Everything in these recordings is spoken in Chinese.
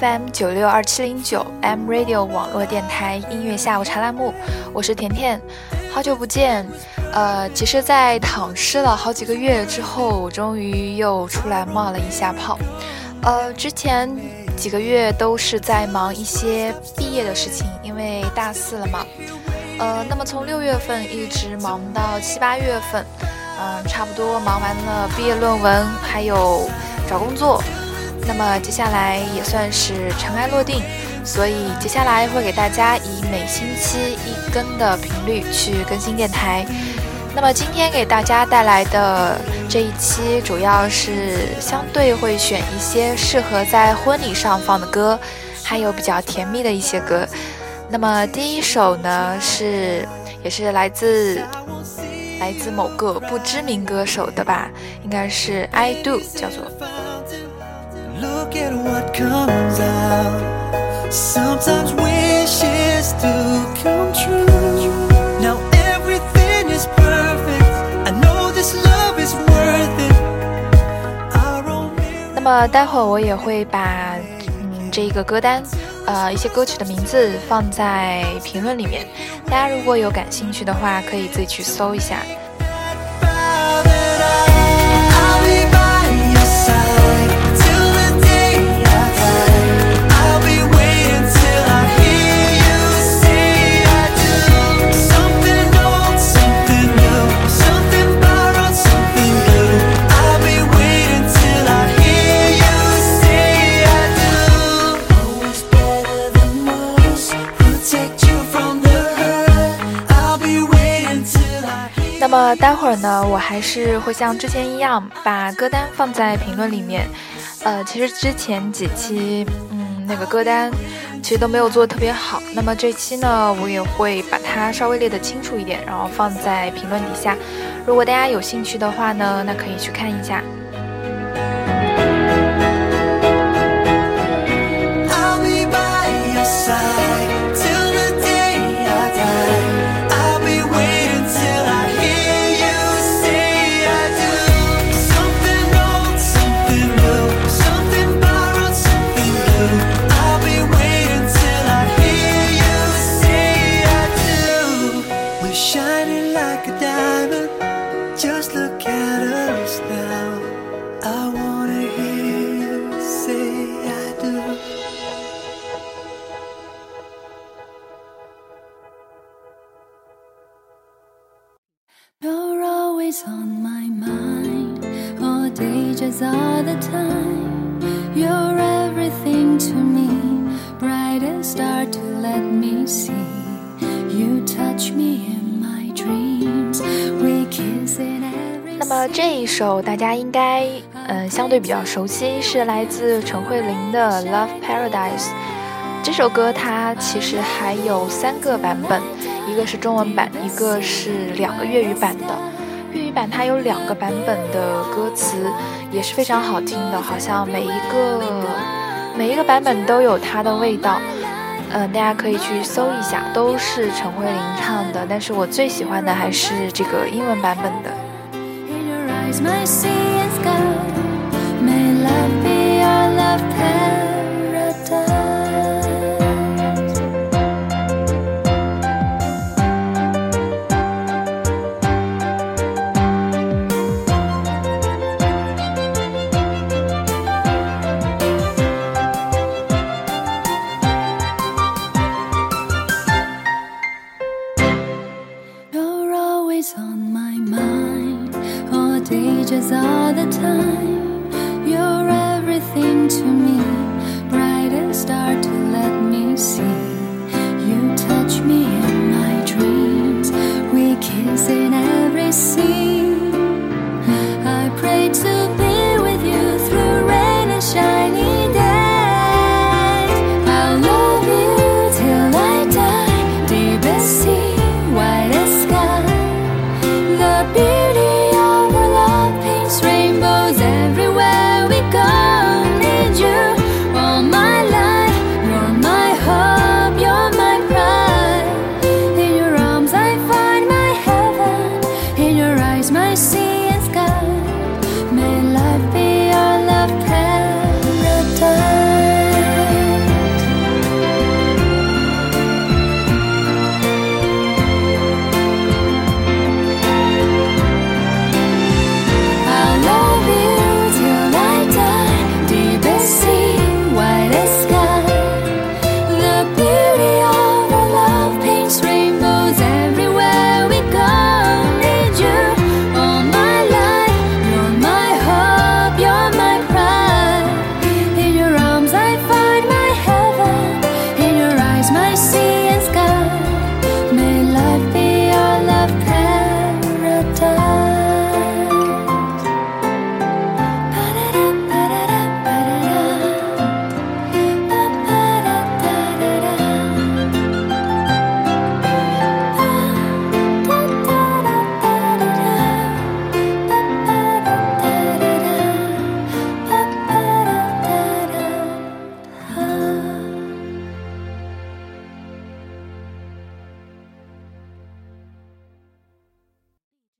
FM 九六二七零九 M Radio 网络电台音乐下午茶栏目，我是甜甜，好久不见。呃，其实，在躺尸了好几个月之后，我终于又出来冒了一下泡。呃，之前几个月都是在忙一些毕业的事情，因为大四了嘛。呃，那么从六月份一直忙到七八月份，嗯，差不多忙完了毕业论文，还有找工作。那么接下来也算是尘埃落定，所以接下来会给大家以每星期一更的频率去更新电台。那么今天给大家带来的这一期，主要是相对会选一些适合在婚礼上放的歌，还有比较甜蜜的一些歌。那么第一首呢，是也是来自来自某个不知名歌手的吧，应该是 I Do，叫做。Look at what comes out. Sometimes wishes do come true. Now everything is perfect. I know this love is worth it. 那么待会儿我也会把嗯这个歌单，呃一些歌曲的名字放在评论里面，大家如果有感兴趣的话，可以自己去搜一下。那么待会儿呢，我还是会像之前一样把歌单放在评论里面。呃，其实之前几期，嗯，那个歌单其实都没有做特别好。那么这期呢，我也会把它稍微列得清楚一点，然后放在评论底下。如果大家有兴趣的话呢，那可以去看一下。首大家应该嗯相对比较熟悉，是来自陈慧琳的《Love Paradise》。这首歌它其实还有三个版本，一个是中文版，一个是两个粤语版的。粤语版它有两个版本的歌词也是非常好听的，好像每一个每一个版本都有它的味道。嗯，大家可以去搜一下，都是陈慧琳唱的，但是我最喜欢的还是这个英文版本的。skies, my sea is sky. May love be our love path.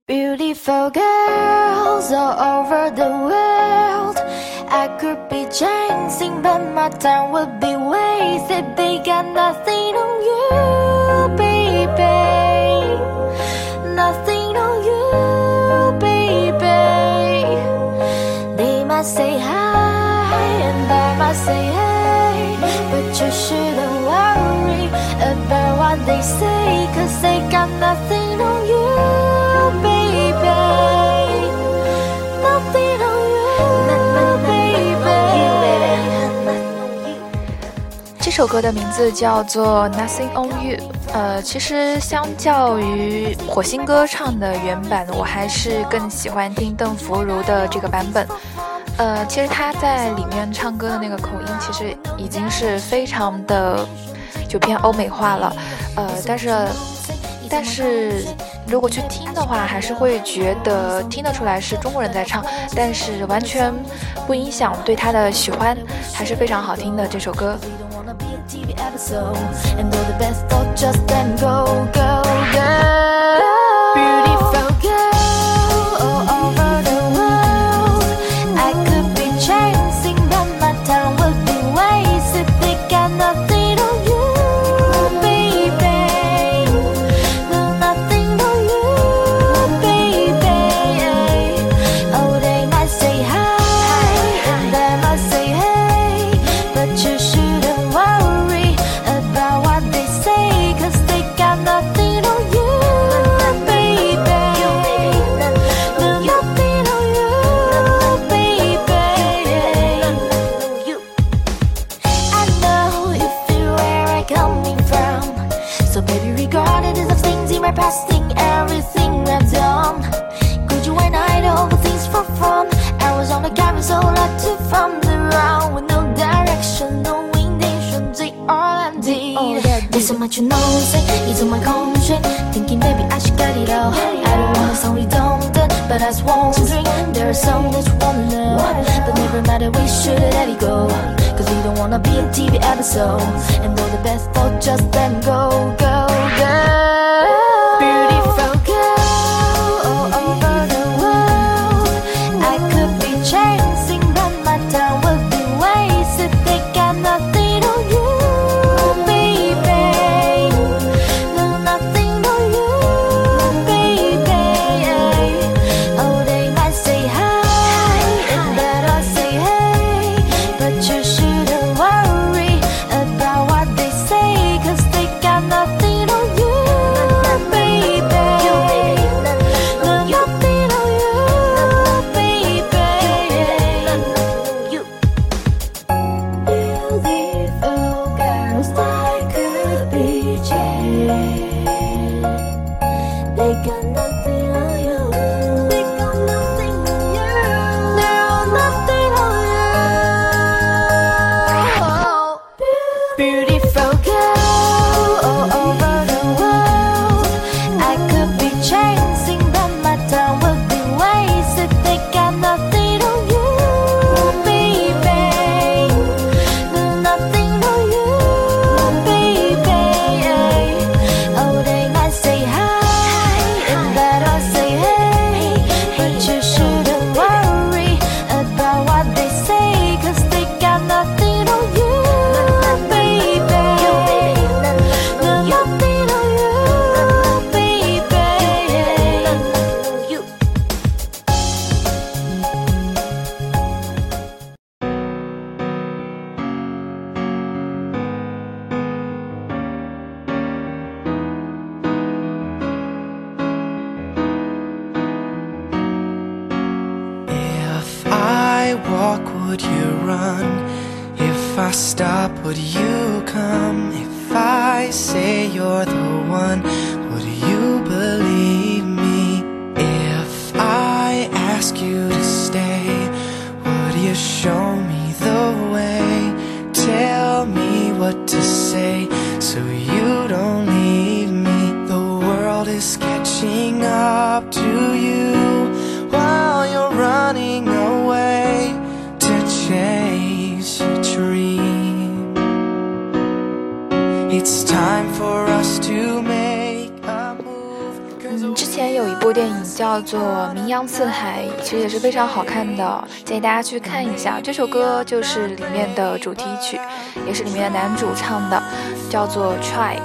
Beautiful girls all over the world. I could be chasing, but my time would be wasted. They got nothing on you, baby. Nothing on you, baby. They might say hi, and I might say hey, but you shouldn't worry about what they say, cause they got nothing 这首歌的名字叫做《Nothing on You》。呃，其实相较于火星哥唱的原版，我还是更喜欢听邓福如的这个版本。呃，其实他在里面唱歌的那个口音，其实已经是非常的就偏欧美化了。呃，但是但是如果去听的话，还是会觉得听得出来是中国人在唱，但是完全不影响对他的喜欢，还是非常好听的这首歌。TV episode, and they're the best, they'll just then go, go, go. Beautiful girl all over the world. I could be chasing, but my time would be wasted. They got nothing much you know, say it's on my conscience. Thinking, baby, I should get it all. I don't wanna sound redundant, but I was wondering. There's some much you wanna know, but never matter, we should let it go. Cause we don't wanna be a TV episode, and know the best, so just then go, go, walk, would you run? If I stop, would you come? If I say you're the one, would you believe me? If I ask you to stay, would you show me the way? Tell me what to say so you don't leave me. The world is catching up to you while you're running 有一部电影叫做《名扬四海》，其实也是非常好看的，建议大家去看一下。这首歌就是里面的主题曲，也是里面的男主唱的，叫做《Try》。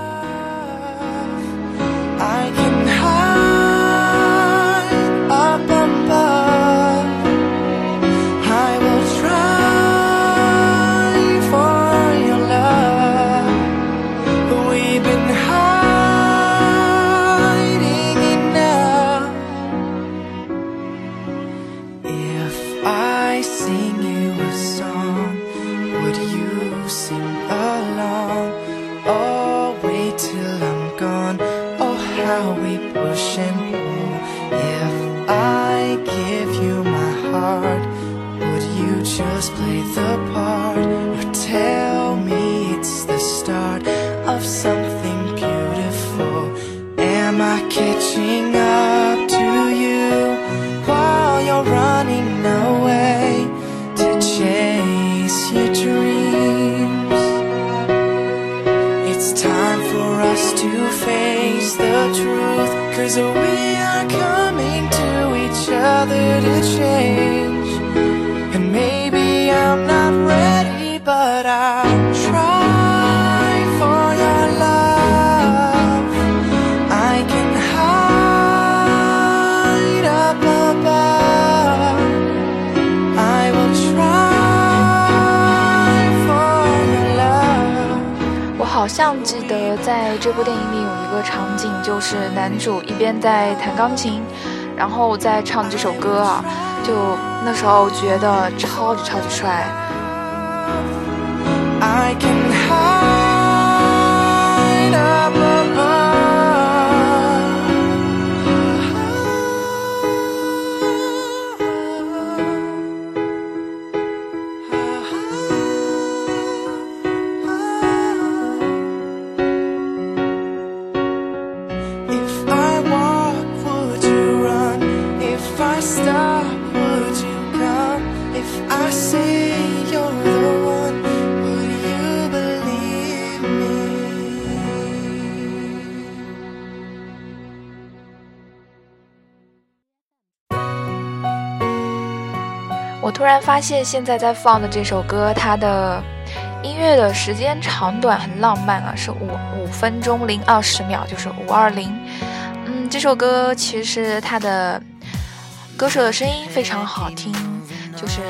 How we push and pull. If I give you my heart, would you just play the part? Or tell change. And maybe I'm not ready, but I'll try for your love. I can hide up above. I will try for your love. 我好像记得在这部电影里有一个场景，就是男主一边在弹钢琴，然后在唱这首歌啊，就那时候觉得超级超级帅。发现，现在在放的这首歌，它的音乐的时间长短很浪漫啊，是五五分钟零二十秒，就是五二零。嗯，这首歌其实它的歌手的声音非常好听，就是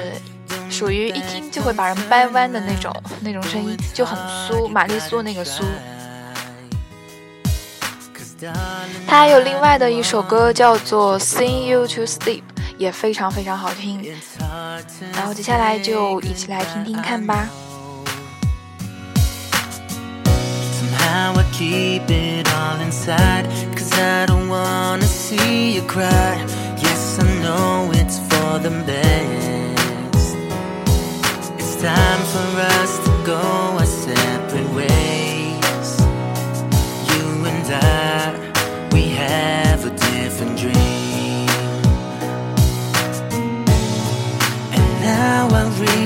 属于一听就会把人掰弯的那种那种声音，就很酥，玛丽苏那个苏。他还有另外的一首歌叫做《Sing You to Sleep》，也非常非常好听。然后接下来就一起来听听看吧。 Somehow I keep it all inside. Cause I don't wanna see you cry. Yes, I know it's for the best. It's time for us to go our separate ways. You and I, we have a different dream. Now I really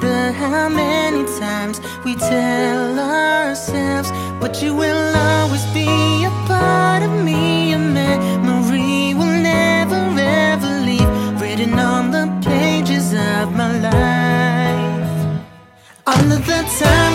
matter how many times we tell ourselves. But you will always be a part of me, a memory will never ever leave, written on the pages of my life. Of the times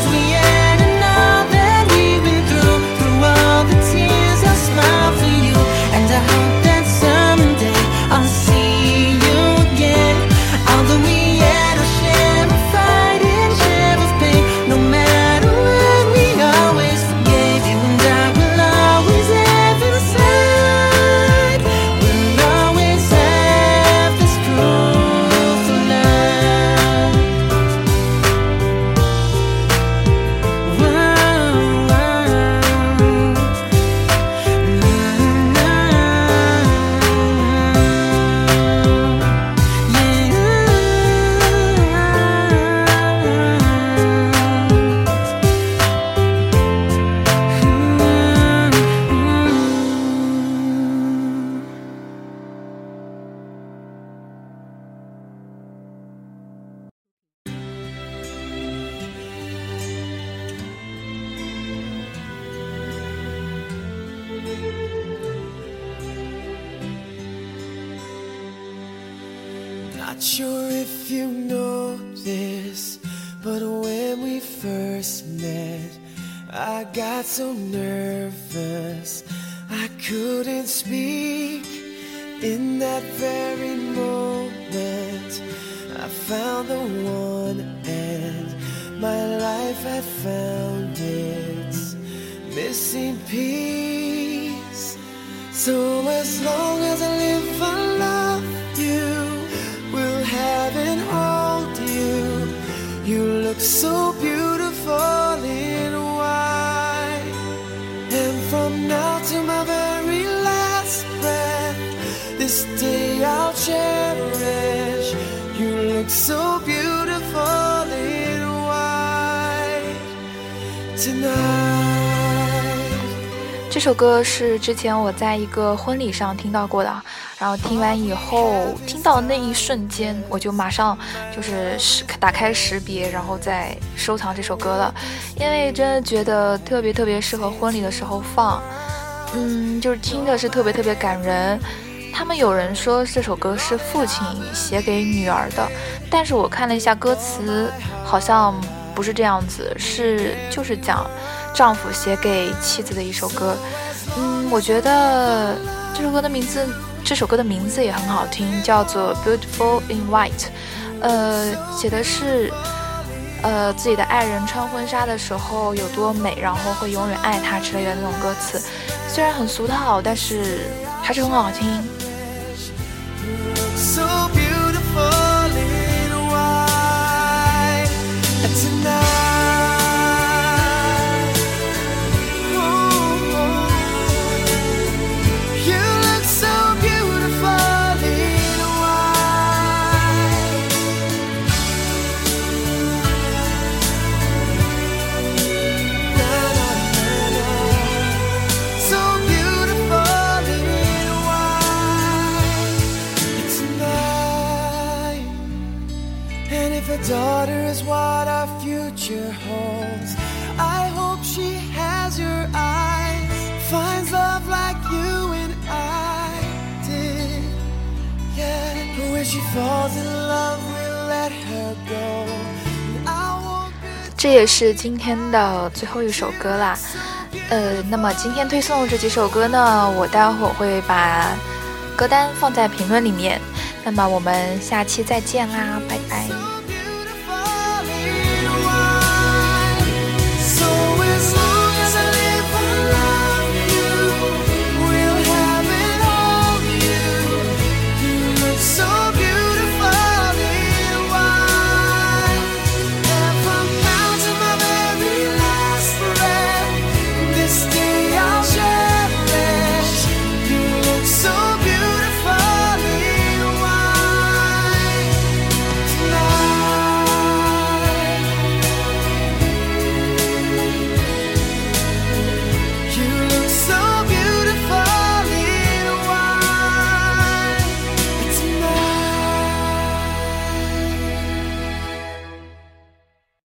Not sure if you know this, but when we first met, I got so nervous I couldn't speak. In that very moment, I found the one, and my life had found its missing piece. So as long as I live, I love so beautiful in white. And from now to my very last breath, this day I'll cherish. You look so beautiful in white tonight. 这首歌是之前我在一个婚礼上听到过的， 然后听完以后，听到那一瞬间，我就马上就是打开识别，然后再收藏这首歌了，因为真的觉得特别特别适合婚礼的时候放，嗯，就是听着是特别特别感人。他们有人说这首歌是父亲写给女儿的，但是我看了一下歌词，好像不是这样子，是就是讲丈夫写给妻子的一首歌。嗯，我觉得这首歌的名字，这首歌的名字也很好听，叫做《Beautiful in White》。呃，写的是呃自己的爱人穿婚纱的时候有多美，然后会永远爱他之类的那种歌词。虽然很俗套，但是还是很好听。这也是今天的最后一首歌啦。呃，那么今天推送的这几首歌呢，我待会儿会把歌单放在评论里面。那么我们下期再见啦，拜拜。